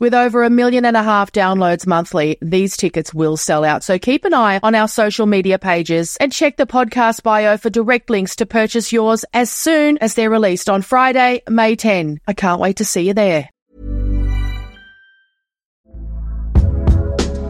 With over a million and a half downloads monthly, these tickets will sell out. So keep an eye on our social media pages and check the podcast bio for direct links to purchase yours as soon as they're released on Friday, May 10. I can't wait to see you there.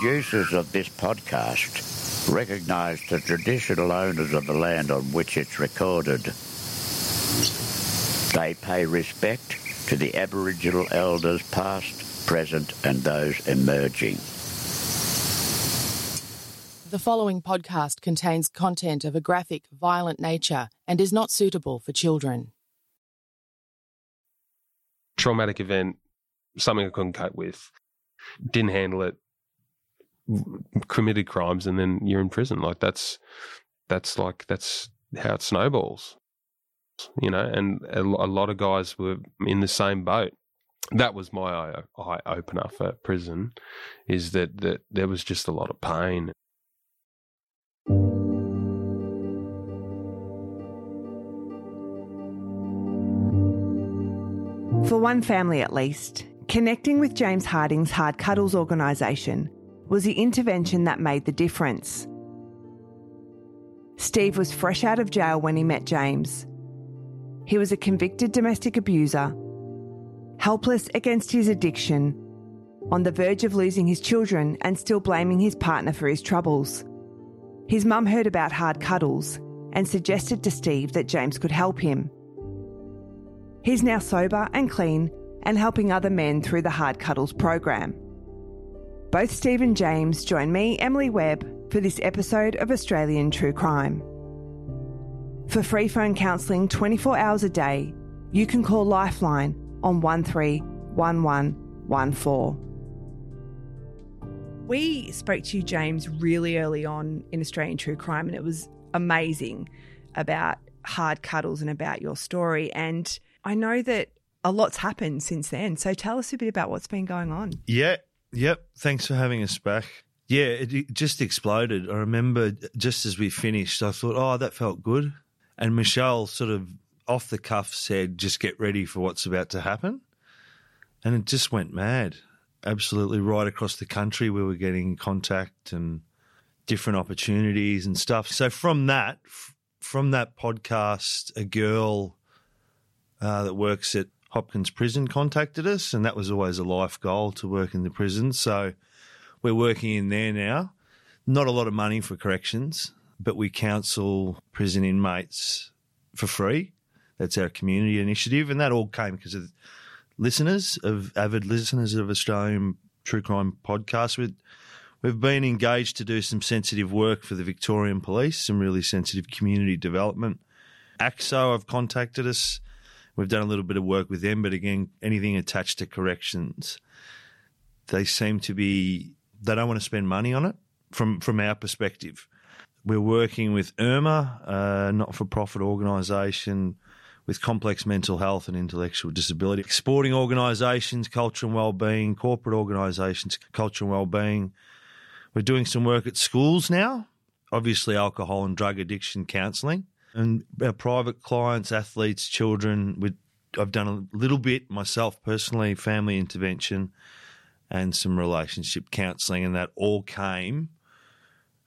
Producers of this podcast recognise the traditional owners of the land on which it's recorded. They pay respect to the Aboriginal elders past, present and those emerging. The following podcast contains content of a graphic, violent nature and is not suitable for children. Traumatic event, something I couldn't cope with. Didn't handle it. Committed crimes, and then you're in prison. Like that's that's like that's how it snowballs. You know, and a, a lot of guys were in the same boat that was my eye, eye opener for prison is that, that there was just a lot of pain For one family at least, connecting with James Harding's Hard Cuddles organisation was the intervention that made the difference. Steve was fresh out of jail when he met James. He was a convicted domestic abuser, helpless against his addiction, on the verge of losing his children and still blaming his partner for his troubles. His mum heard about hard cuddles and suggested to Steve that James could help him. He's now sober and clean and helping other men through the Hard Cuddles program. Both Steve and James join me, Emily Webb, for this episode of Australian True Crime. For free phone counselling 24 hours a day, you can call Lifeline on 131114. We spoke to you, James, really early on in Australian True Crime, and it was amazing about hard cuddles and about your story. And I know that a lot's happened since then. So tell us a bit about what's been going on. Yeah. Yep. Thanks for having us back. Yeah, it just exploded. I remember just as we finished, I thought, oh, that felt good. And Meshel sort of off the cuff said, just get ready for what's about to happen. And it just went mad. Absolutely right across the country, we were getting contact and different opportunities and stuff. So from that, from that podcast, a girl uh, that works at Hopkins Prison contacted us, and that was always a life goal to work in the prison. So we're working in there now. Not a lot of money for corrections, but we counsel prison inmates for free. That's our community initiative, and that all came because of listeners, of avid listeners of Australian True Crime Podcast. We've, we've been engaged to do some sensitive work for the Victorian Police, some really sensitive community development. AXO have contacted us. We've done a little bit of work with them, but again, anything attached to corrections, they seem to be they don't want to spend money on it from from our perspective. We're working with IRMA, a not for profit organisation with complex mental health and intellectual disability, sporting organisations, culture and wellbeing, corporate organisations, culture and wellbeing. We're doing some work at schools now, obviously alcohol and drug addiction counselling, and our private clients, athletes, children. I've done a little bit myself personally, family intervention and some relationship counselling, and that all came.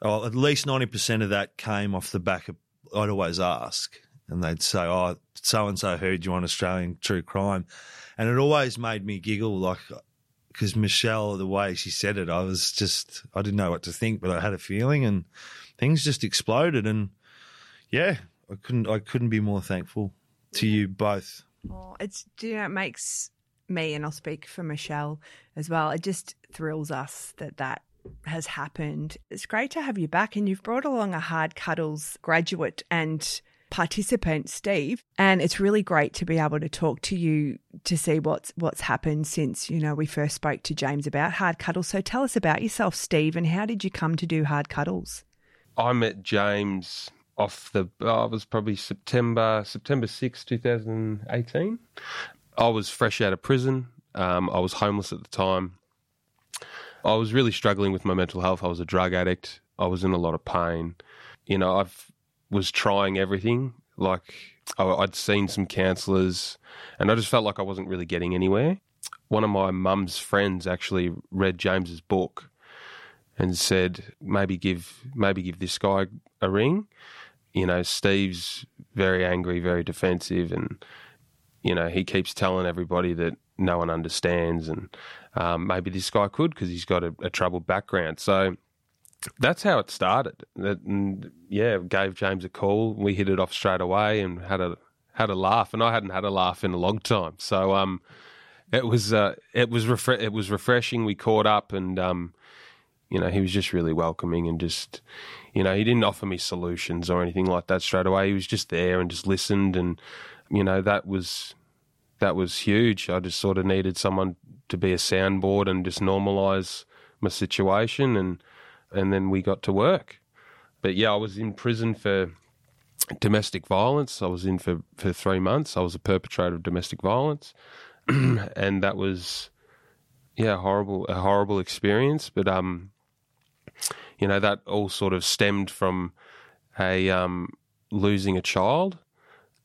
Oh, at least ninety percent of that came off the back of. I'd always ask, and they'd say, "Oh, so and so heard you on Australian True Crime," and it always made me giggle, like because Meshel, the way she said it, I was just I didn't know what to think, but I had a feeling, and things just exploded, and yeah, I couldn't I couldn't be more thankful to you both. Oh, it's you know it makes me, and I'll speak for Meshel as well. It just thrills us that that has happened. It's great to have you back, and you've brought along a Hard Cuddles graduate and participant, Steve, and it's really great to be able to talk to you to see what's what's happened since you know we first spoke to James about Hard Cuddles. So tell us about yourself, Steve, and how did you come to do Hard Cuddles? I met James off the oh, it was probably September September 6, 2018. I was fresh out of prison. Um, I was homeless at the time. I was really struggling with my mental health. I was a drug addict. I was in a lot of pain. You know, I was trying everything. Like I, I'd seen some counsellors, and I just felt like I wasn't really getting anywhere. One of my mum's friends actually read James's book and said, maybe give maybe give this guy a ring. You know, Steve's very angry, very defensive, and you know, he keeps telling everybody that no one understands, and um, maybe this guy could because he's got a, a, troubled background. So that's how it started. That, yeah, gave James a call. We hit it off straight away and had a had a laugh, and I hadn't had a laugh in a long time. So um, it was uh, it was refre- it was refreshing. We caught up, and um, you know, he was just really welcoming and just, you know, he didn't offer me solutions or anything like that straight away. He was just there and just listened and you know that was that was huge. I just sort of needed someone to be a soundboard and just normalize my situation, and and then we got to work. But yeah, I was in prison for domestic violence. I was in for for three months. I was a perpetrator of domestic violence, and that was yeah horrible a horrible experience. But um, you know that all sort of stemmed from a um losing a child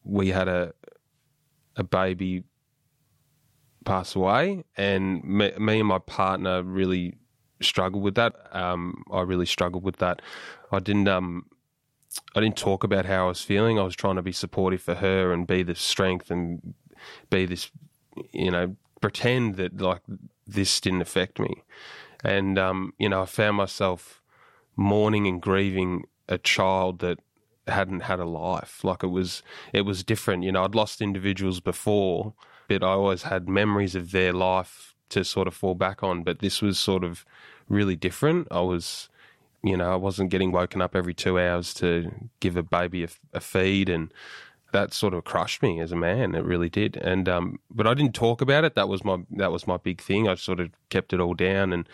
we had a a baby pass away, and me, me and my partner really struggled with that. Um, I really struggled with that. I didn't um, I didn't talk about how I was feeling. I was trying to be supportive for her and be the strength and be this, you know, pretend that like this didn't affect me. And um, you know, I found myself mourning and grieving a child that hadn't had a life. Like it was, it was different. You know, I'd lost individuals before, but I always had memories of their life to sort of fall back on. But this was sort of really different. I was, you know, I wasn't getting woken up every two hours to give a baby a, a feed, and that sort of crushed me as a man. It really did. And um, but I didn't talk about it. That was my that was my big thing. I sort of kept it all down, and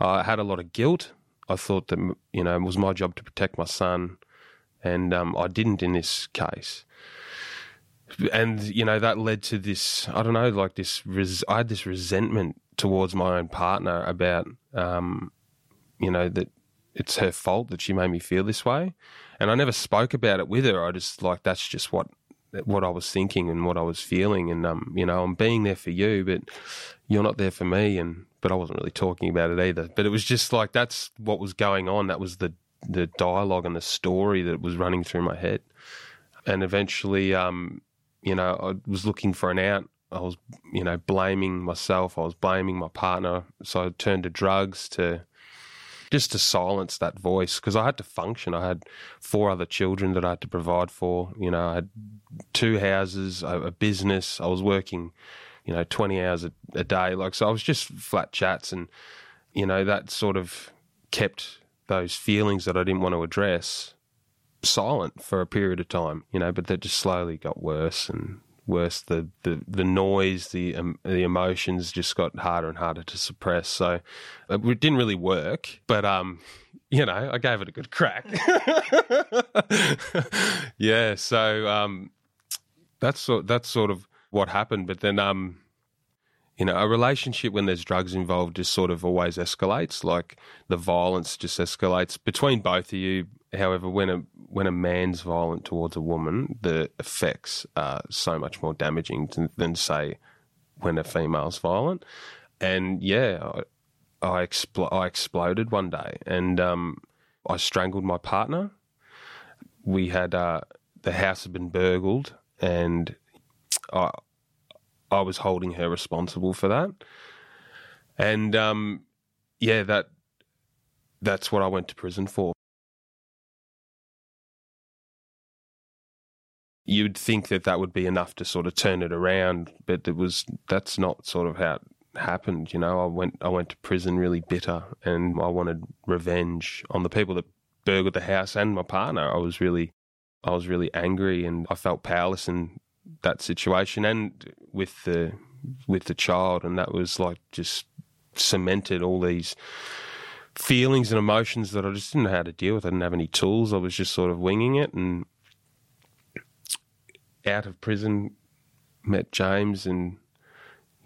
I had a lot of guilt. I thought that you know it was my job to protect my son and um, I didn't in this case. And you know that led to this. I don't know, like this. Res- I had this resentment towards my own partner about, um, you know, that it's her fault that she made me feel this way. And I never spoke about it with her. I just like that's just what what I was thinking and what I was feeling. And um, you know, I'm being there for you, but you're not there for me. And but I wasn't really talking about it either. But it was just like that's what was going on. That was the the dialogue and the story that was running through my head. And eventually, um, you know, I was looking for an out. I was, you know, blaming myself. I was blaming my partner. So I turned to drugs to just to silence that voice because I had to function. I had four other children that I had to provide for. You know, I had two houses, a, a business. I was working, you know, 20 hours a, a day. Like, so I was just flat chats. And, you know, that sort of kept those feelings that I didn't want to address silent for a period of time, you know, but that just slowly got worse and worse. The the, the noise, the um, the emotions just got harder and harder to suppress. So uh, it didn't really work, but um, you know, I gave it a good crack. yeah, so um, that's sort that's sort of what happened. But then um, you know, a relationship when there's drugs involved just sort of always escalates. Like the violence just escalates between both of you. However, when a when a man's violent towards a woman, the effects are so much more damaging than, than say when a female's violent. And yeah, I I, expl- I exploded one day, and um, I strangled my partner. We had uh, the house had been burgled, and I I was holding her responsible for that. And um, yeah, that that's what I went to prison for. You'd think that that would be enough to sort of turn it around, but it was that's not sort of how it happened. You know, I went I went to prison really bitter, and I wanted revenge on the people that burgled the house and my partner. I was really I was really angry, and I felt powerless in that situation and with the with the child, and that was like just cemented all these feelings and emotions that I just didn't know how to deal with. I didn't have any tools. I was just sort of winging it, and out of prison, met James, and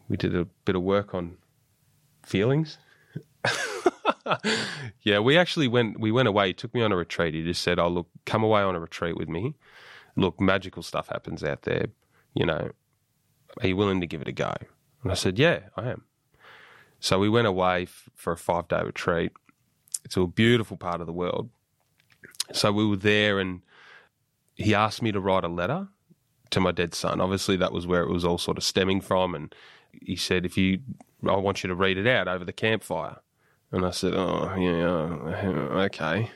we did a bit of work on feelings. yeah, we actually went. We went away. He took me on a retreat. He just said, "Oh, look, come away on a retreat with me." Look, magical stuff happens out there. You know, are you willing to give it a go? And I said, yeah, I am. So we went away f- for a five day retreat to a beautiful part of the world. So we were there, and he asked me to write a letter to my dead son. Obviously, that was where it was all sort of stemming from. And he said, if you, I want you to read it out over the campfire. And I said, oh, yeah, okay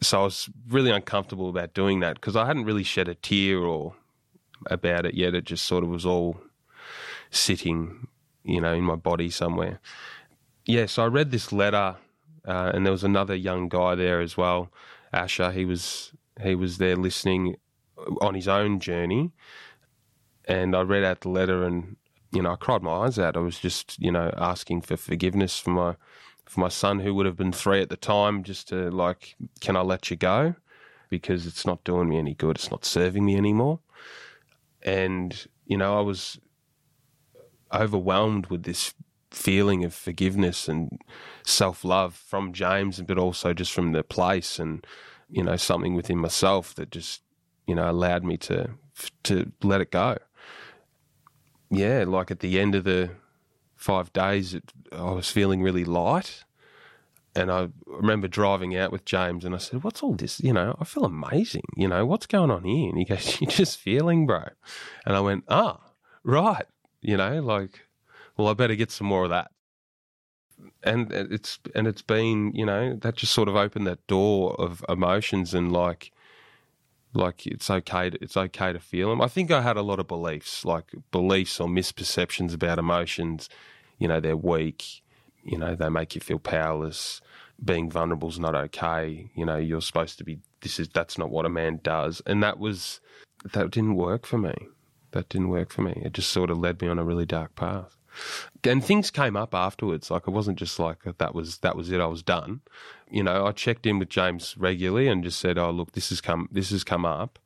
so I was really uncomfortable about doing that because I hadn't really shed a tear or about it yet. It just sort of was all sitting, you know, in my body somewhere. Yeah, so I read this letter, uh, and there was another young guy there as well, Asher. He was he was there listening on his own journey, and I read out the letter, and you know, I cried my eyes out. I was just, you know, asking for forgiveness for my for my son who would have been three at the time just to like can i let you go? Because it's not doing me any good. It's not serving me anymore. And you know i was overwhelmed with this feeling of forgiveness and self-love from james but also just from the place and you know something within myself that just you know allowed me to to let it go. Yeah like at the end of the five days, it, I was feeling really light. And I remember driving out with James and I said, What's all this? You know, I feel amazing. You know, what's going on here? And he goes, You're just feeling, bro. And I went, Ah, right. You know, like, well, I better get some more of that. And it's and it's been, you know, that just sort of opened that door of emotions and like like it's okay to, it's okay to feel them. I think I had a lot of beliefs, like beliefs or misperceptions about emotions you know, they're weak, you know, they make you feel powerless. Being vulnerable is not okay. You know, you're supposed to be, this is, that's not what a man does. And that was, that didn't work for me. That didn't work for me. It just sort of led me on a really dark path. And things came up afterwards. Like it wasn't just like that was that was it. I was done. You know, I checked in with James regularly and just said, "Oh, look, this has come. This has come up.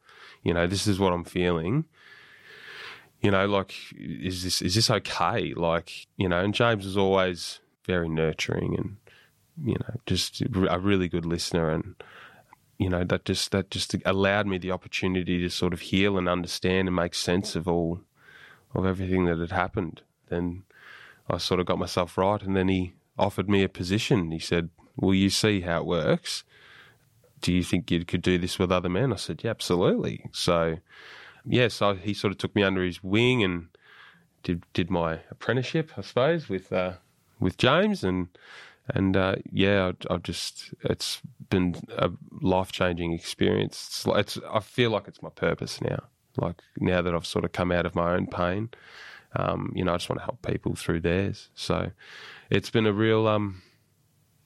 You know, this is what I'm feeling you know, like, is this is this okay? Like, you know, and James was always very nurturing and you know, just a really good listener, and you know that just that just allowed me the opportunity to sort of heal and understand and make sense of all of everything that had happened. Then I sort of got myself right, and then he offered me a position. He said, "Will you see how it works? Do you think you could do this with other men?" I said, "Yeah, absolutely." So, yeah, so he sort of took me under his wing and did did my apprenticeship, I suppose, with uh, with James, and and uh, yeah, I, have just it's been a life changing experience. It's, it's I feel like it's my purpose now. Like now that I've sort of come out of my own pain, um, you know, I just want to help people through theirs. So it's been a real um,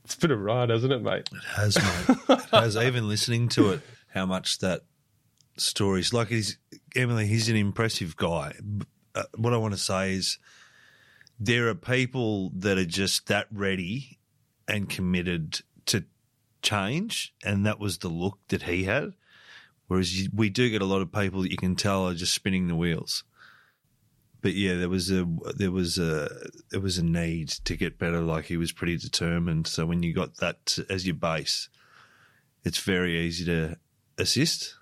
it's been a ride, hasn't it, mate? It has, mate. it has. Even listening to it, how much that story's like. He's Emily. He's an impressive guy. Uh, what I want to say is, there are people that are just that ready and committed to change, and that was the look that he had. Whereas we do get a lot of people that you can tell are just spinning the wheels. But yeah, there was a there was a there was a need to get better. Like he was pretty determined. So when you got that as your base, it's very easy to assist.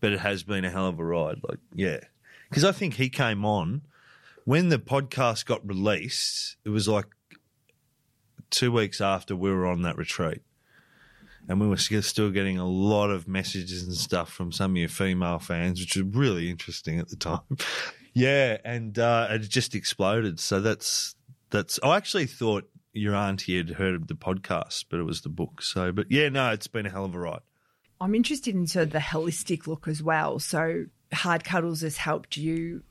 But it has been a hell of a ride. Like yeah, because I think he came on when the podcast got released. It was like two weeks after we were on that retreat. And we were still getting a lot of messages and stuff from some of your female fans, which was really interesting at the time. yeah, and uh, it just exploded. So that's that's. I actually thought your auntie had heard of the podcast, but it was the book. So, but yeah, no, it's been a hell of a ride. I'm interested in sort of the holistic look as well. So, Hard Cuddles has helped you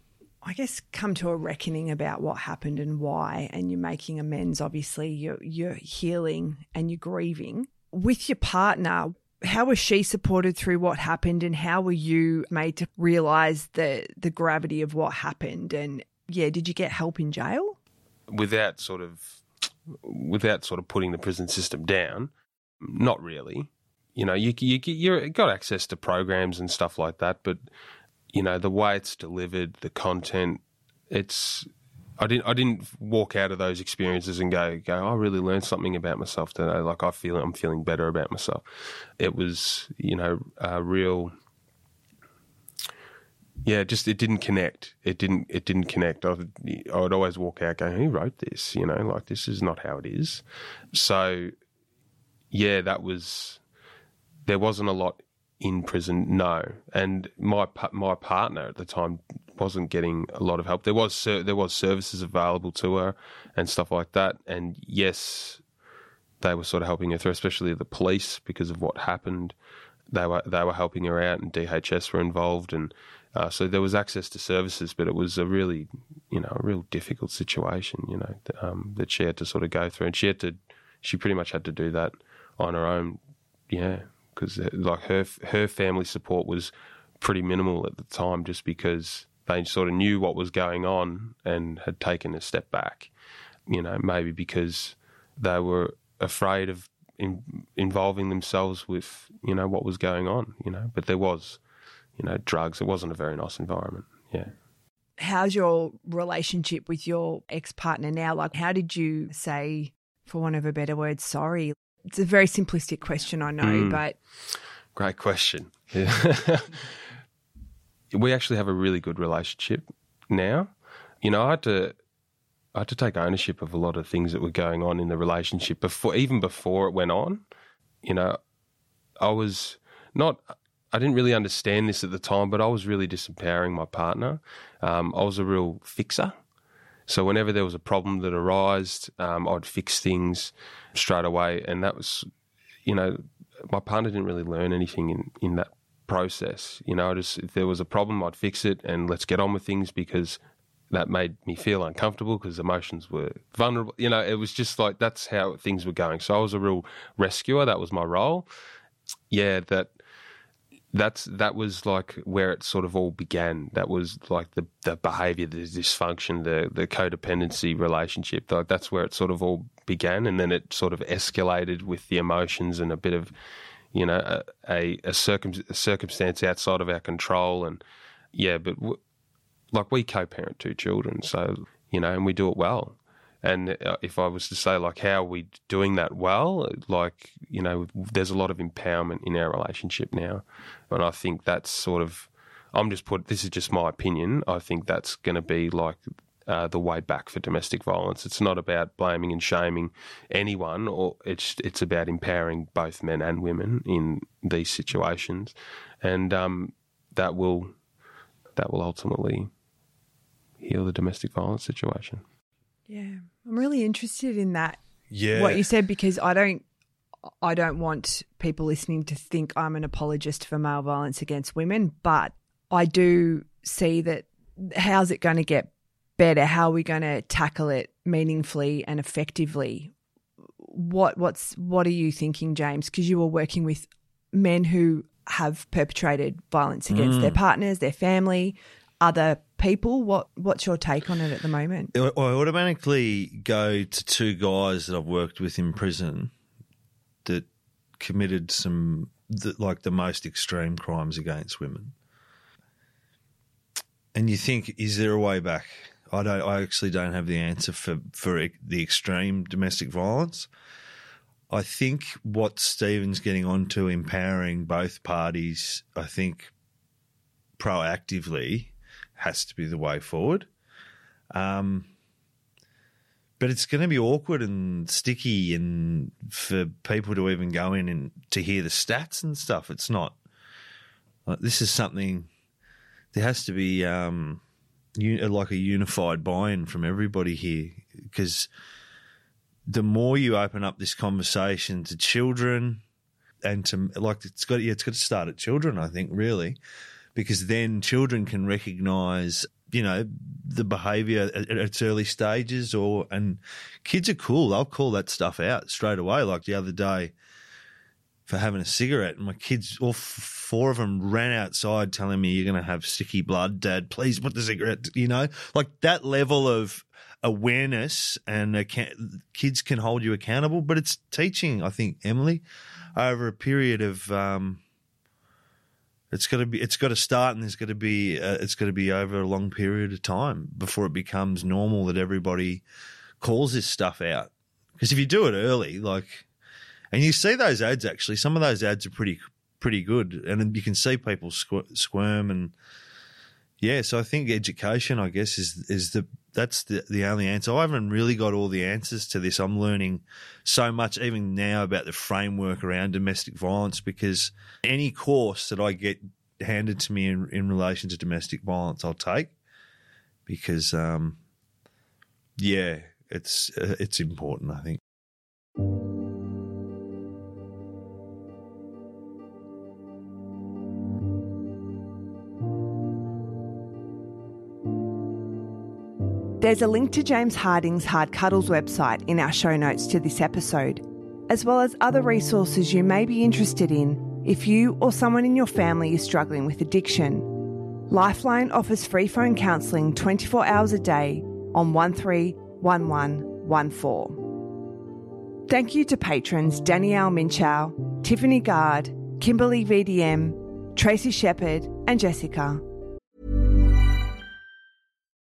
I guess, come to a reckoning about what happened and why, and you're making amends. Obviously, you're you're healing and you're grieving with your partner. How was she supported through what happened, and how were you made to realize the the gravity of what happened? And yeah, did you get help in jail? Without sort of, without sort of putting the prison system down, not really. You know, you you you got access to programs and stuff like that, but you know the way it's delivered, the content. It's I didn't I didn't walk out of those experiences and go go I really learned something about myself today. Like I feel I'm feeling better about myself. It was you know a real yeah, just it didn't connect. It didn't. It didn't connect. I would, I would always walk out going, "Who wrote this?" You know, like this is not how it is. So, yeah, that was. There wasn't a lot in prison, no. And my my partner at the time wasn't getting a lot of help. There was there was services available to her and stuff like that. And yes, they were sort of helping her through, especially the police because of what happened. They were they were helping her out, and DHS were involved, and uh, so there was access to services. But it was a really, you know, a real difficult situation, you know, um, that she had to sort of go through, and she had to, she pretty much had to do that on her own. Yeah, because uh, like her her family support was pretty minimal at the time, just because they sort of knew what was going on and had taken a step back. You know, maybe because they were afraid of in, involving themselves with you know what was going on. You know, but there was you know drugs. It wasn't a very nice environment. Yeah. How's your relationship with your ex partner now? Like, how did you say, for want of a better word, sorry? It's a very simplistic question, I know, mm. but. Great question. Yeah. we actually have a really good relationship now. You know, I had to. I had to take ownership of a lot of things that were going on in the relationship before, even before it went on. You know, I was not I didn't really understand this at the time, but I was really disempowering my partner. Um, I was a real fixer. So whenever there was a problem that arose, um, I'd fix things straight away, and that was, you know, my partner didn't really learn anything in in that process. You know, I just if there was a problem, I'd fix it, and let's get on with things because that made me feel uncomfortable because emotions were vulnerable. You know, it was just like that's how things were going. So I was a real rescuer. That was my role. Yeah, that that's that was like where it sort of all began. That was like the the behavior, the dysfunction, the the codependency relationship. Like that's where it sort of all began, and then it sort of escalated with the emotions and a bit of, you know, a a, a, circum, a circumstance outside of our control. And yeah, but w- like we co-parent two children, so you know, and we do it well. And uh, if I was to say, like, how are we doing that well? Like, you know, there's a lot of empowerment in our relationship now. And I think that's sort of, I'm just put, this is just my opinion. I think that's going to be like uh, the way back for domestic violence. It's not about blaming and shaming anyone, or it's it's about empowering both men and women in these situations, and um, that will that will ultimately heal the domestic violence situation. Yeah, I'm really interested in that. Yeah. What you said because I don't I don't want people listening to think I'm an apologist for male violence against women, but I do see that how's it going to get better? How are we going to tackle it meaningfully and effectively? What what's what are you thinking, James? Because you were working with men who have perpetrated violence against their mm. partners, their family, other people. What what's your take on it at the moment? I automatically go to two guys that I've worked with in prison that committed some the, like the most extreme crimes against women. And you think, is there a way back? I don't. I actually don't have the answer for for the extreme domestic violence. I think what Stephen's getting onto empowering both parties, I think proactively has to be the way forward. Um, but it's going to be awkward and sticky, and for people to even go in and to hear the stats and stuff, it's not. Like, this is something. There has to be um, u- like a unified buy-in from everybody here, because the more you open up this conversation to children, and to like it's got yeah, it's got to start at children, I think, really, because then children can recognise you know the behaviour at, at its early stages, or and kids are cool; they'll call that stuff out straight away. Like the other day, for having a cigarette, and my kids, all f- four of them, ran outside telling me, "You're going to have sticky blood, Dad. Please put the cigarette." You know, like that level of awareness and account- kids can hold you accountable. But it's teaching, I think, Emily, over a period of. Um, it's got to be. It's got to start, and there's got to be. Uh, it's got to be over a long period of time before it becomes normal that everybody calls this stuff out. Because if you do it early, like, and you see those ads actually, some of those ads are pretty pretty good, and you can see people squ- squirm and yeah. So I think education, I guess, is is the that's the the only answer. I haven't really got all the answers to this. I'm learning so much even now about the framework around domestic violence because any course that I get handed to me in, in relation to domestic violence, I'll take because um, yeah, it's uh, it's important. I think. There's a link to James Harding's Hard Cuddles website in our show notes to this episode, as well as other resources you may be interested in if you or someone in your family is struggling with addiction. Lifeline offers free phone counselling 24 hours a day on 131114. Thank you to patrons Danielle Minchow, Tiffany Gard, Kimberly VDM, Tracy Shepherd, and Jessica.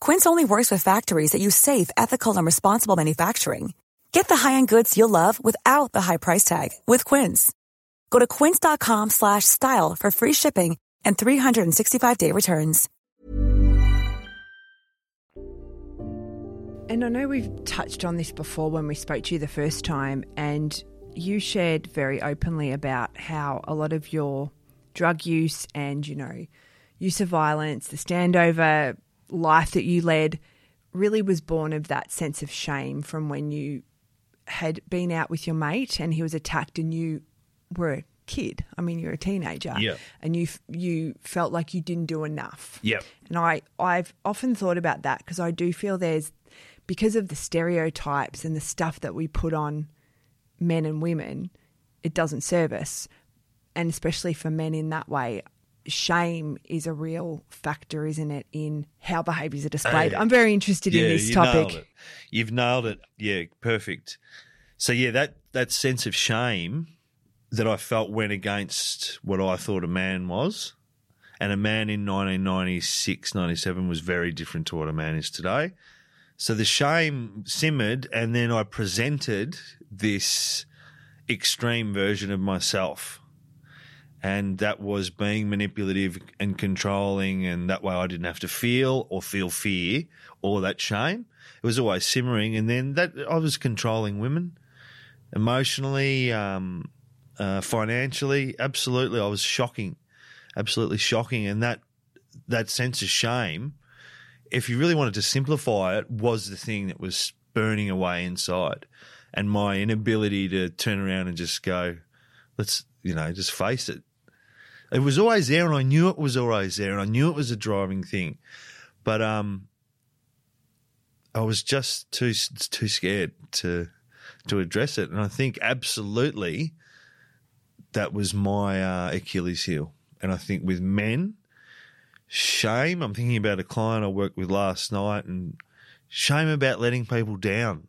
Quince only works with factories that use safe, ethical, and responsible manufacturing. Get the high-end goods you'll love without the high price tag with Quince. Go to quince.com slash style for free shipping and 365-day returns. And I know we've touched on this before when we spoke to you the first time, and you shared very openly about how a lot of your drug use and, you know, use of violence, the standover life that you led really was born of that sense of shame from when you had been out with your mate and he was attacked and you were a kid. I mean, you're a teenager. Yeah. And you you felt like you didn't do enough. Yep. And I I've often thought about that because I do feel there's because of the stereotypes and the stuff that we put on men and women, it doesn't serve us. And especially for men in that way, shame is a real factor, isn't it, in how behaviours are displayed? Hey. I'm very interested in this you topic. Nailed. You've nailed it. Yeah, perfect. So yeah, that that sense of shame that I felt went against what I thought a man was. And a man in 1996, 97 was very different to what a man is today. So the shame simmered, and then I presented this extreme version of myself. And that was being manipulative and controlling, and that way I didn't have to feel or feel fear or that shame. It was always simmering, and then that I was controlling women emotionally, um, uh, financially. Absolutely, I was shocking, absolutely shocking, and that that sense of shame if you really wanted to simplify it, was the thing that was burning away inside. And my inability to turn around and just go, let's, you know, just face it. It was always there and I knew it was always there and I knew it was a driving thing. But um, I was just too too scared to to address it. And I think absolutely that was my uh, Achilles heel. And I think with men, shame. I'm thinking about a client I worked with last night and shame about letting people down.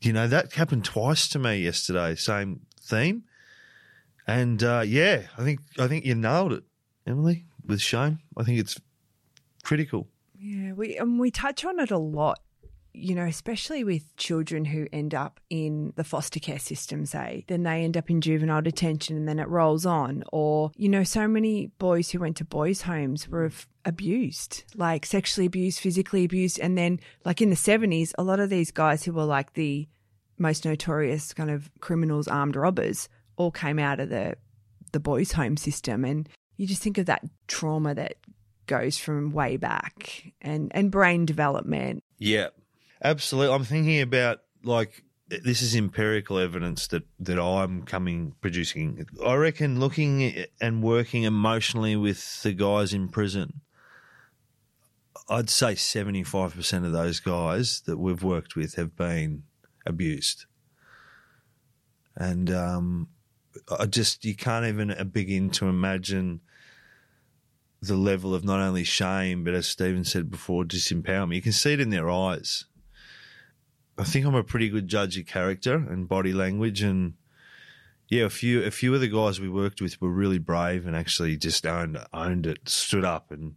You know, that happened twice to me yesterday, same theme. And uh, yeah, I think I think you nailed it, Emily, with shame. I think it's critical. Yeah, we and we touch on it a lot, you know, especially with children who end up in the foster care system, say, then they end up in juvenile detention and then it rolls on. Or, you know, so many boys who went to boys' homes were f- abused, like sexually abused, physically abused. And then, like in the 70s, a lot of these guys who were like the most notorious kind of criminals, armed robbers, all came out of the the boys' home system. And you just think of that trauma that goes from way back and, and brain development. Yeah, absolutely. I'm thinking about like this is empirical evidence that that I'm coming producing. I reckon looking and working emotionally with the guys in prison. I'd say 75% of those guys that we've worked with have been abused. And um, I just, you can't even begin to imagine the level of not only shame, but as Stephen said before, disempowerment. You can see it in their eyes. I think I'm a pretty good judge of character and body language, and yeah, a few a few of the guys we worked with were really brave and actually just owned owned it, stood up and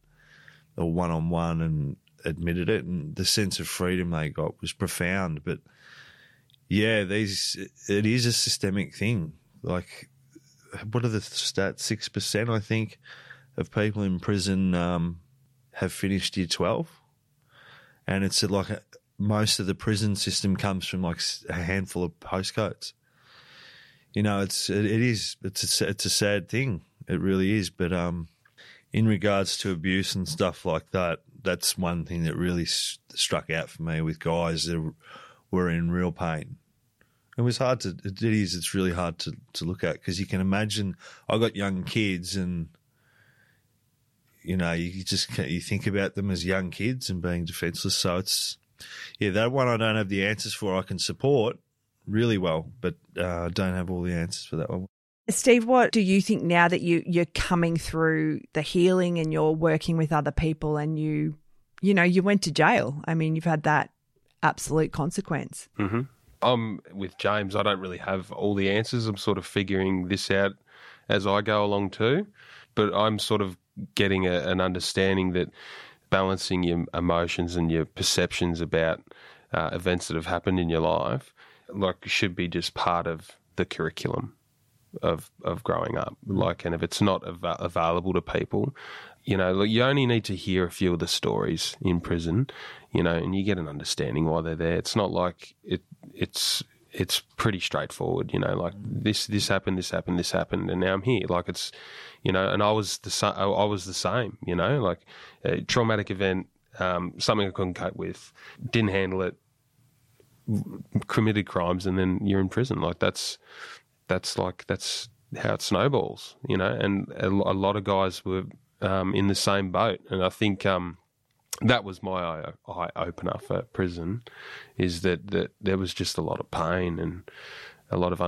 one on one and admitted it, and the sense of freedom they got was profound. But yeah, these it is a systemic thing. Like, what are the stats? Six percent, I think, of people in prison um, have finished year twelve, and it's like a, most of the prison system comes from like a handful of postcodes. You know, it's it, it is it's a, it's a sad thing. It really is. But um, in regards to abuse and stuff like that, that's one thing that really struck out for me with guys that were in real pain. It was hard to. It is. It's really hard to to look at because you can imagine. I got young kids and you know, you just you think about them as young kids and being defenseless. So it's yeah, that one I don't have the answers for. I can support really well, but uh, don't have all the answers for that one. Steve, what do you think now that you you're coming through the healing and you're working with other people and you you know, you went to jail. I mean, you've had that absolute consequence. hmm I'm with James. I don't really have all the answers. I'm sort of figuring this out as I go along too. But I'm sort of getting a, an understanding that balancing your emotions and your perceptions about uh, events that have happened in your life, like, should be just part of the curriculum of of growing up. Like, and if it's not av- available to people, you know, like you only need to hear a few of the stories in prison, you know, and you get an understanding why they're there. It's not like it. It's it's pretty straightforward, you know. Like this this happened, this happened, this happened, and now I'm here. Like it's, you know, and I was the I was the same, you know. Like a traumatic event, um, something I couldn't cope with, didn't handle it, committed crimes, and then you're in prison. Like that's that's like that's how it snowballs, you know. And a, a lot of guys were um, in the same boat, and I think um, that was my eye, opener for prison, is that, that there was just a lot of pain and a lot of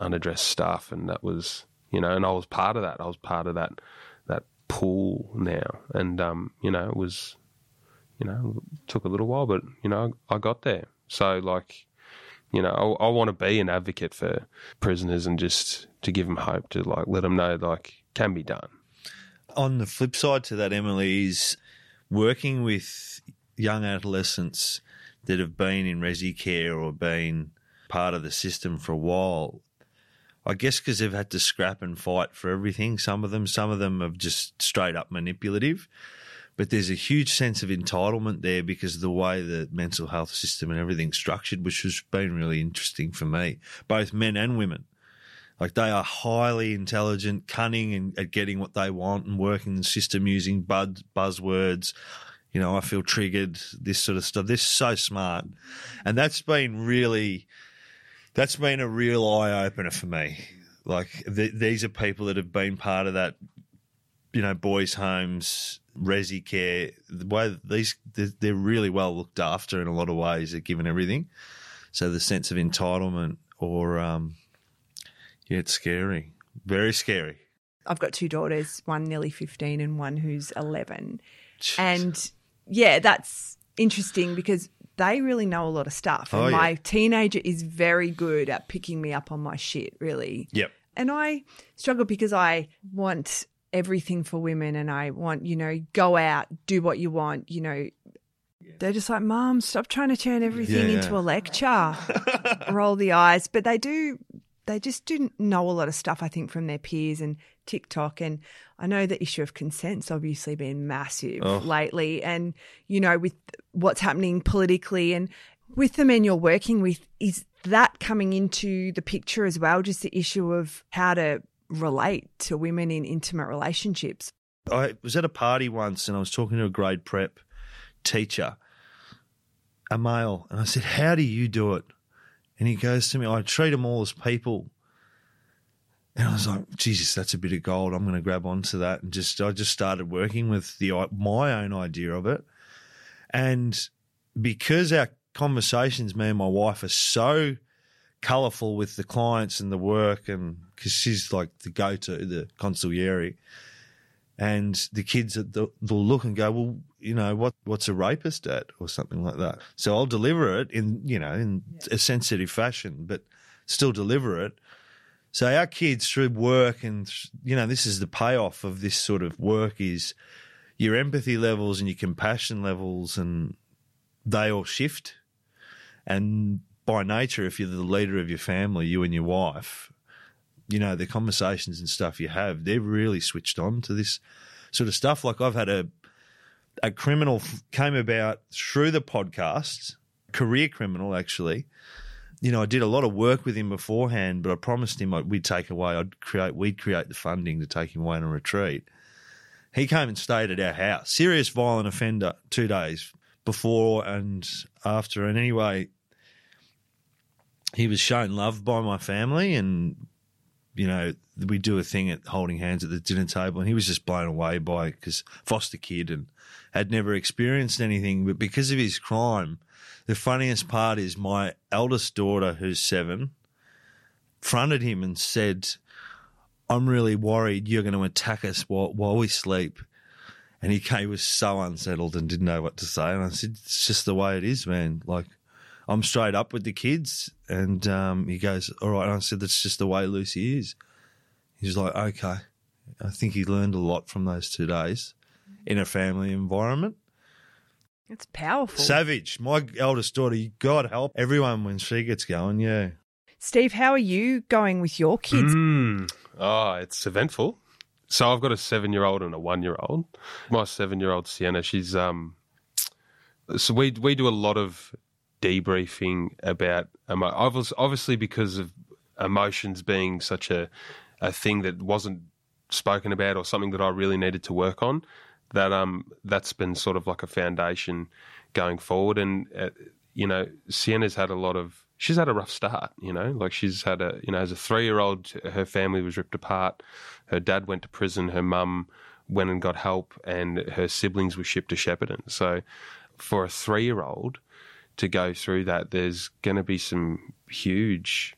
unaddressed stuff, and that was you know, and I was part of that. I was part of that that pool now, and um, you know, it was you know took a little while, but you know, I got there. So like you know, I, I want to be an advocate for prisoners and just to give them hope, to like let them know like can be done. On the flip side to that, Emily, is working with young adolescents that have been in resi care or been part of the system for a while. I guess because they've had to scrap and fight for everything. Some of them, some of them are just straight up manipulative. But there's a huge sense of entitlement there because of the way the mental health system and everything's structured, which has been really interesting for me, both men and women. Like they are highly intelligent, cunning, and at getting what they want and working the system using buzz, buzzwords. You know, I feel triggered. This sort of stuff. They're so smart, and that's been really, that's been a real eye opener for me. Like th- these are people that have been part of that, you know, boys' homes, resi care. The way these they're, they're really well looked after in a lot of ways. They're given everything, so the sense of entitlement or um, yeah, it's scary, very scary. I've got two daughters, one nearly 15 and one who's 11. Jeez. And yeah, that's interesting because they really know a lot of stuff. And Oh, yeah. my teenager is very good at picking me up on my shit, really. Yep. And I struggle because I want everything for women and I want, you know, go out, do what you want, you know. They're just like, Mom, stop trying to turn everything Yeah, into a lecture. Roll the eyes. But they do, they just do know a lot of stuff, I think, from their peers and TikTok. And I know the issue of consent's obviously been massive Oh. lately. And, you know, with what's happening politically and with the men you're working with, is that coming into the picture as well? Just the issue of how to relate to women in intimate relationships. I was at a party once and I was talking to a grade prep teacher, a male, and I said, How do you do it? And he goes to me, I treat them all as people. And I was like, Jesus, that's a bit of gold. I'm going to grab onto that. And just, I just started working with the my own idea of it. And because our conversations, me and my wife, are so colourful with the clients and the work, and because she's like the go to, the consigliere, and the kids they'll they'll look and go, well, you know, what what's a rapist at, or something like that. So I'll deliver it in you know in a sensitive fashion, but still deliver it. So our kids through work and you know this is the payoff of this sort of work is your empathy levels and your compassion levels and they all shift. And by nature, if you're the leader of your family, you and your wife, you know, the conversations and stuff you have, they're really switched on to this sort of stuff. Like I've had a a criminal came about through the podcast, career criminal actually. You know, I did a lot of work with him beforehand, but I promised him we'd take away, I'd create, we'd create the funding to take him away on a retreat. He came and stayed at our house. Serious violent offender, two days before and after. And anyway, he was shown love by my family and you know, we do a thing at holding hands at the dinner table, and he was just blown away by because foster kid and had never experienced anything. But because of his crime, the funniest part is my eldest daughter, who's seven, fronted him and said, "I'm really worried you're going to attack us while while we sleep." And he came, was so unsettled and didn't know what to say. And I said, It's just the way it is, man. Like, I'm straight up with the kids. And um, he goes, All right. And I said, That's just the way Lucy is. He's like, Okay. I think he learned a lot from those two days in a family environment. It's powerful. Savage. My eldest daughter, God help everyone when she gets going. Yeah. Steve, how are you going with your kids? Mm. Oh, it's eventful. So I've got a seven-year-old and a one-year-old. My seven-year-old Sienna, she's um. So we we do a lot of debriefing about obviously because of emotions being such a a thing that wasn't spoken about or something that I really needed to work on. That um that's been sort of like a foundation going forward, and uh, you know Sienna's had a lot of she's had a rough start, you know. Like she's had a, you know, as a three year old, her family was ripped apart. Her dad went to prison. Her mum went and got help, and her siblings were shipped to Shepparton. So for a three year old to go through that, there's going to be some huge,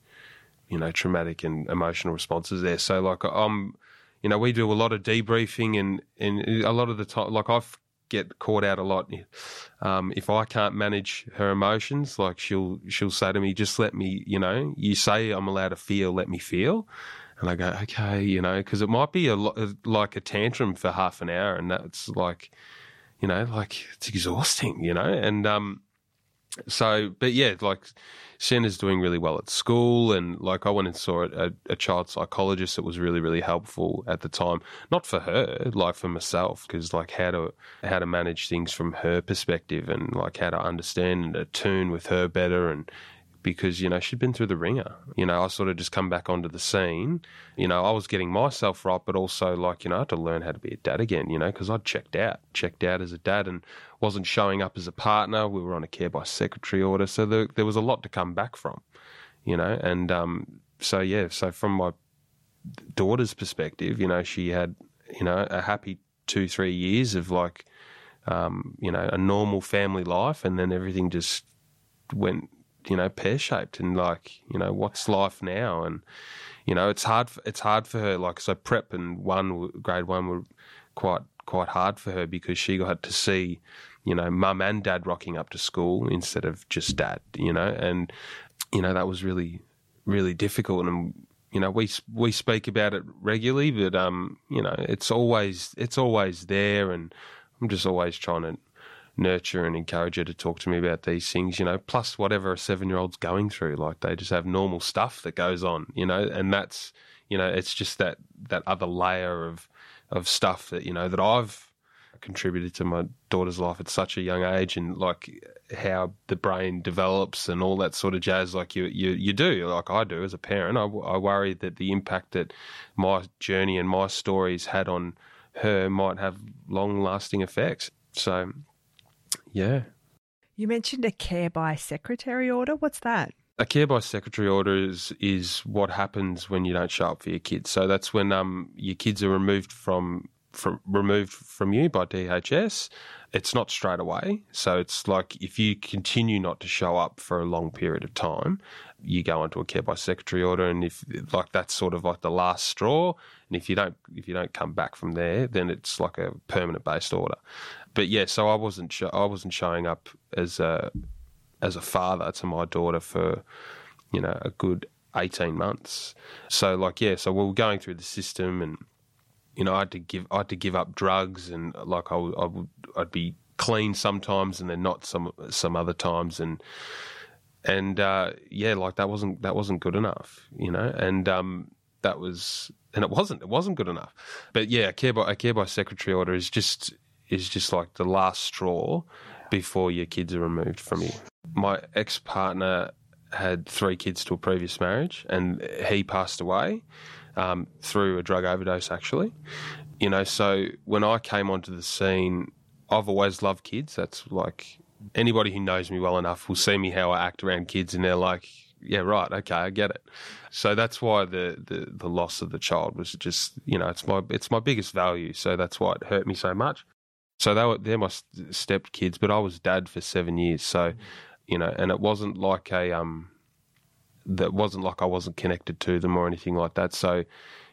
you know, traumatic and emotional responses there. So like I'm, you know, we do a lot of debriefing and and a lot of the time, like I've get caught out a lot. Um, if I can't manage her emotions, like she'll she'll say to me, "Just let me," you know. You say I'm allowed to feel, let me feel, and I go, "Okay," you know, because it might be a like a tantrum for half an hour, and that's like, you know, like it's exhausting, you know, and um, so, but yeah, like is doing really well at school, and like I went and saw a, a, child psychologist that was really really helpful at the time. Not for her, like for myself, because like how to how to manage things from her perspective, and like how to understand and attune with her better, and because you know she'd been through the ringer. You know, I sort of just come back onto the scene. You know, I was getting myself right, but also like you know, I had to learn how to be a dad again. You know, because I'd checked out, checked out as a dad, and wasn't showing up as a partner. We were on a care by secretary order, so there, there was a lot to come back from. You know, and um, so yeah, so from my daughter's perspective, you know, she had you know a happy two three years of like um, you know a normal family life, and then everything just went you know pear shaped and like you know what's life now? And you know it's hard it's hard for her like so prep and one grade one were quite quite hard for her because she got to see you know mum and dad rocking up to school instead of just dad you know? And you know that was really really difficult. And you know we we speak about it regularly but um you know it's always it's always there and I'm just always trying to nurture and encourage her to talk to me about these things, you know, plus whatever a seven year old's going through. Like they just have normal stuff that goes on, you know, and that's, you know, it's just that, that other layer of, of stuff that, you know, that I've contributed to my daughter's life at such a young age and like how the brain develops and all that sort of jazz like you you, you do like I do as a parent I, I worry that the impact that my journey and my stories had on her might have long lasting effects so yeah. You mentioned a care by secretary order. What's that? A care by secretary order is is what happens when you don't show up for your kids. So that's when um your kids are removed from from removed from you by DHS. It's not straight away. So it's like if you continue not to show up for a long period of time, you go onto a care by secretary order, and if like that's sort of like the last straw, and if you don't if you don't come back from there, then it's like a permanent based order but yeah, so I wasn't sh- I wasn't showing up as a as a father to my daughter for you know a good eighteen months. So like yeah, so we were going through the system, and you know I had to give I had to give up drugs, and like I, I would I'd be clean sometimes, and then not some some other times, and and uh, yeah, like that wasn't that wasn't good enough, you know, and um, that was and it wasn't it wasn't good enough. But yeah, a care by a care by secretary order is just is just like the last straw before your kids are removed from you. My ex partner had three kids to a previous marriage, and he passed away um, through a drug overdose, actually. You know, so when I came onto the scene, I've always loved kids. That's like anybody who knows me well enough will see me how I act around kids, and they're like, yeah, right, okay, I get it. So that's why the, the, the loss of the child was just, you know, it's my it's my biggest value. So that's why it hurt me so much. So they were they're my step kids, but I was dad for seven years. So, you know, and it wasn't like a um, that wasn't like I wasn't connected to them or anything like that. So,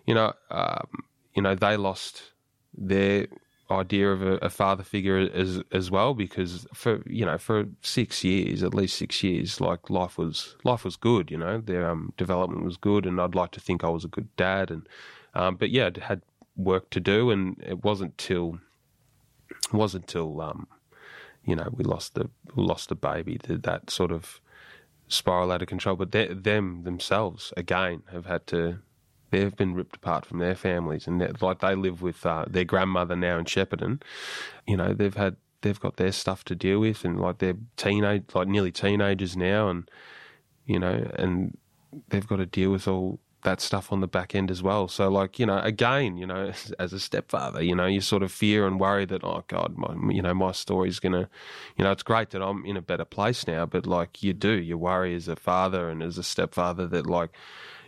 you know, um, you know, they lost their idea of a, a father figure as as well because for you know for six years at least six years like life was life was good you know their um, development was good and I'd like to think I was a good dad and um, but yeah I had work to do and it wasn't till it wasn't till um, you know we lost the lost the baby that that sort of spiral out of control. But they, them themselves again have had to they've been ripped apart from their families, and like they live with uh, their grandmother now in Shepparton. You know, they've had they've got their stuff to deal with, and like they're teenage, like nearly teenagers now, and you know, and they've got to deal with all that stuff on the back end as well. So, like, you know, again, you know, as, a stepfather, you know, you sort of fear and worry that, oh God, my, you know, my story's gonna, you know, it's great that I'm in a better place now, but like, you do, you worry as a father and as a stepfather that, like,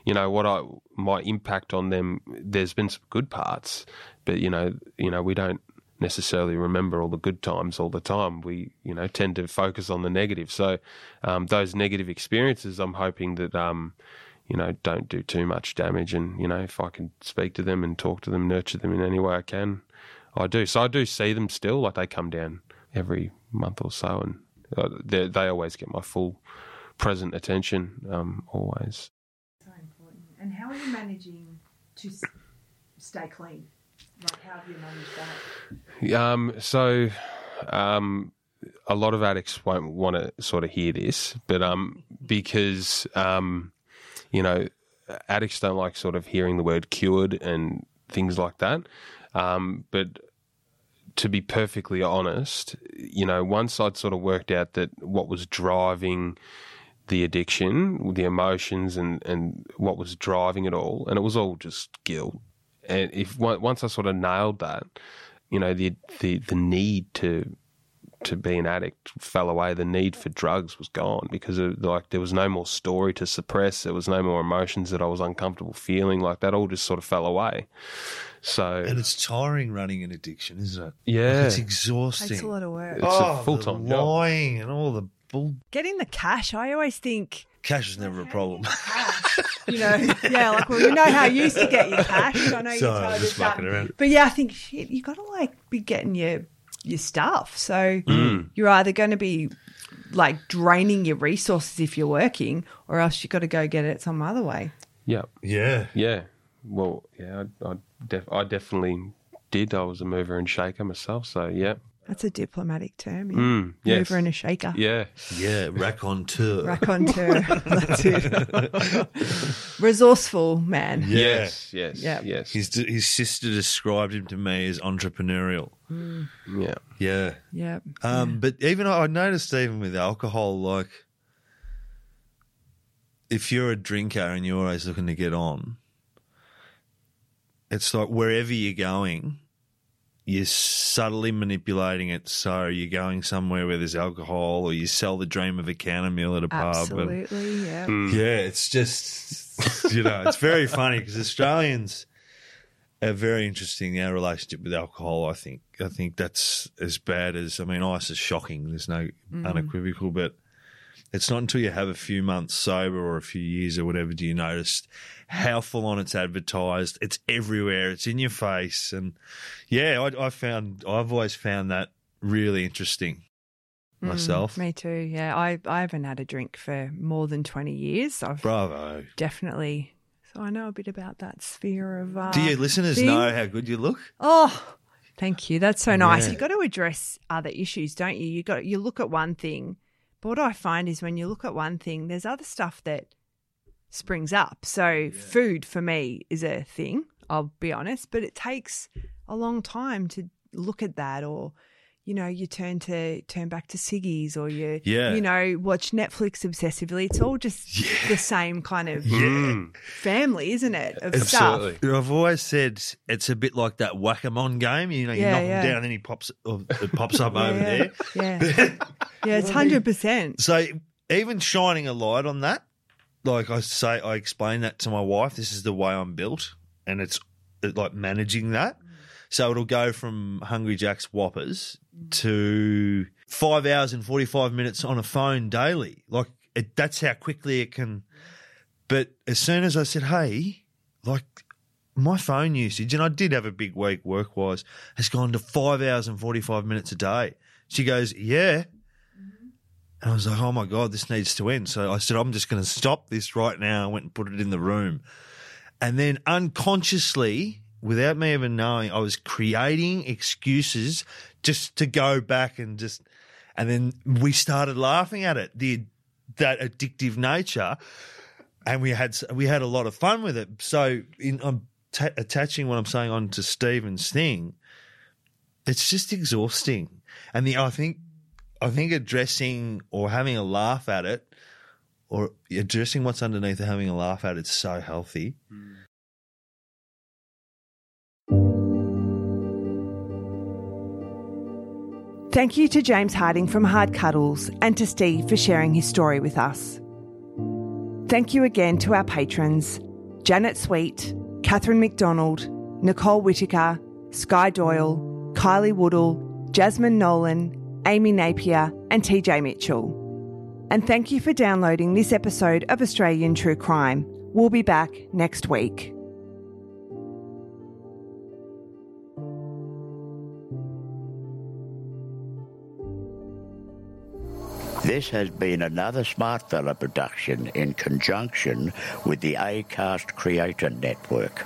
you know, what I my impact on them. There's been some good parts, but you know, you know, we don't necessarily remember all the good times all the time. We, you know, tend to focus on the negative. So, um, those negative experiences, I'm hoping that, um, you know, don't do too much damage. And you know, if I can speak to them and talk to them, nurture them in any way I can, I do. So I do see them still. Like they come down every month or so, and uh, they they always get my full present attention. Um, always. So important. And how are you managing to stay clean? Like, how have you managed that? Um, so, um, a lot of addicts won't want to sort of hear this, but um, because um, you know, addicts don't like sort of hearing the word cured and things like that. Um, but to be perfectly honest, you know, once I'd sort of worked out that what was driving the addiction, the emotions, and and what was driving it all, and it was all just guilt. And if once I sort of nailed that, you know, the the the need to to be an addict fell away. The need for drugs was gone because of, like there was no more story to suppress. There was no more emotions that I was uncomfortable feeling. Like that all just sort of fell away. So And it's tiring running an addiction, isn't it? Yeah. Like, it's exhausting. Takes a lot of work. It's a oh, full-time the job. lying and all the bull. Getting the cash, I always think, Cash is never a problem. you know, yeah, like, well, we know how you used to get your cash. I know you Sorry, told just us that. around. But yeah, I think, shit, you got to, like, be getting your, your stuff. So Mm. you're either going to be, like, draining your resources if you're working, or else you've got to go get it some other way. yeah, yeah. yeah. Well, yeah, I I, def- I definitely did. I was a mover and shaker myself. So yeah, That's a diplomatic term. Yeah. Mm, yes. Mover and a shaker. yeah, Yeah, raconteur. Raconteur. That's it. Resourceful man. Yes, yes, Yeah. yes, His, his sister described him to me as entrepreneurial. yeah. Yeah. Yeah. Um, But even I I noticed even with alcohol, like if you're a drinker and you're always looking to get on, it's like wherever you're going, you're subtly manipulating it so you're going somewhere where there's alcohol or you sell the dream of a counter meal at a pub. and- Absolutely. Yeah. Hmm. yeah, it's just you know, it's very funny because Australians are very interesting. Our relationship with alcohol, I think, I think that's as bad as I mean, ice is shocking. There's no mm. unequivocal, but it's not until you have a few months sober or a few years or whatever do you notice how full on it's advertised. It's everywhere. It's in your face, and yeah, I, I found I've always found that really interesting myself. Me too. Yeah. I, I haven't had a drink for more than 20 years. I've Bravo. definitely. So I know a bit about that sphere of. Uh, Do your listeners thing. know how good you look? Oh, thank you. That's so nice. Yeah. You've got to address other issues, don't you? You got you look at one thing, but what I find is when you look at one thing, there's other stuff that springs up. So food for me is a thing. I'll be honest, but it takes a long time to look at that, or you know, you turn to turn back to ciggies, or you Yeah. you know watch Netflix obsessively. It's all just the same kind of Mm, family, isn't it? Of stuff. I've always said it's a bit like that whack-a-mole game. You know, you Yeah, knock yeah. him down, and he pops, or it pops up over there. Yeah, yeah, it's hundred percent. So even shining a light on that, like I say, I explain that to my wife. This is the way I'm built, and it's it, like managing that. So it'll go from Hungry Jack's Whoppers mm. to five hours and forty five minutes on a phone daily. Like it, that's how quickly it can. But as soon as I said, "Hey," like my phone usage, and I did have a big week work wise, has gone to five hours and 45 minutes a day. She goes, Yeah. And I was like, Oh my God, this needs to end. So I said, I'm just going to stop this right now. I went and put it in the room. And then unconsciously, without me even knowing, I was creating excuses just to go back and just, and then we started laughing at it, the that addictive nature, and we had we had a lot of fun with it. So in, I'm ta attaching what I'm saying onto Stephen's thing. It's just exhausting, and the I think I think addressing or having a laugh at it, or addressing what's underneath and having a laugh at it's so healthy. Thank you to James Harding from Hard Cuddles and to Steve for sharing his story with us. Thank you again to our patrons Janet Sweet, Catherine McDonald, Nicole Whitaker, Sky Doyle, Kylie Woodall, Jasmine Nolan, Amy Napier, and TJ Mitchell. And thank you for downloading this episode of Australian True Crime. We'll be back next week. This has been another Smartfella production in conjunction with the ACAST Creator Network.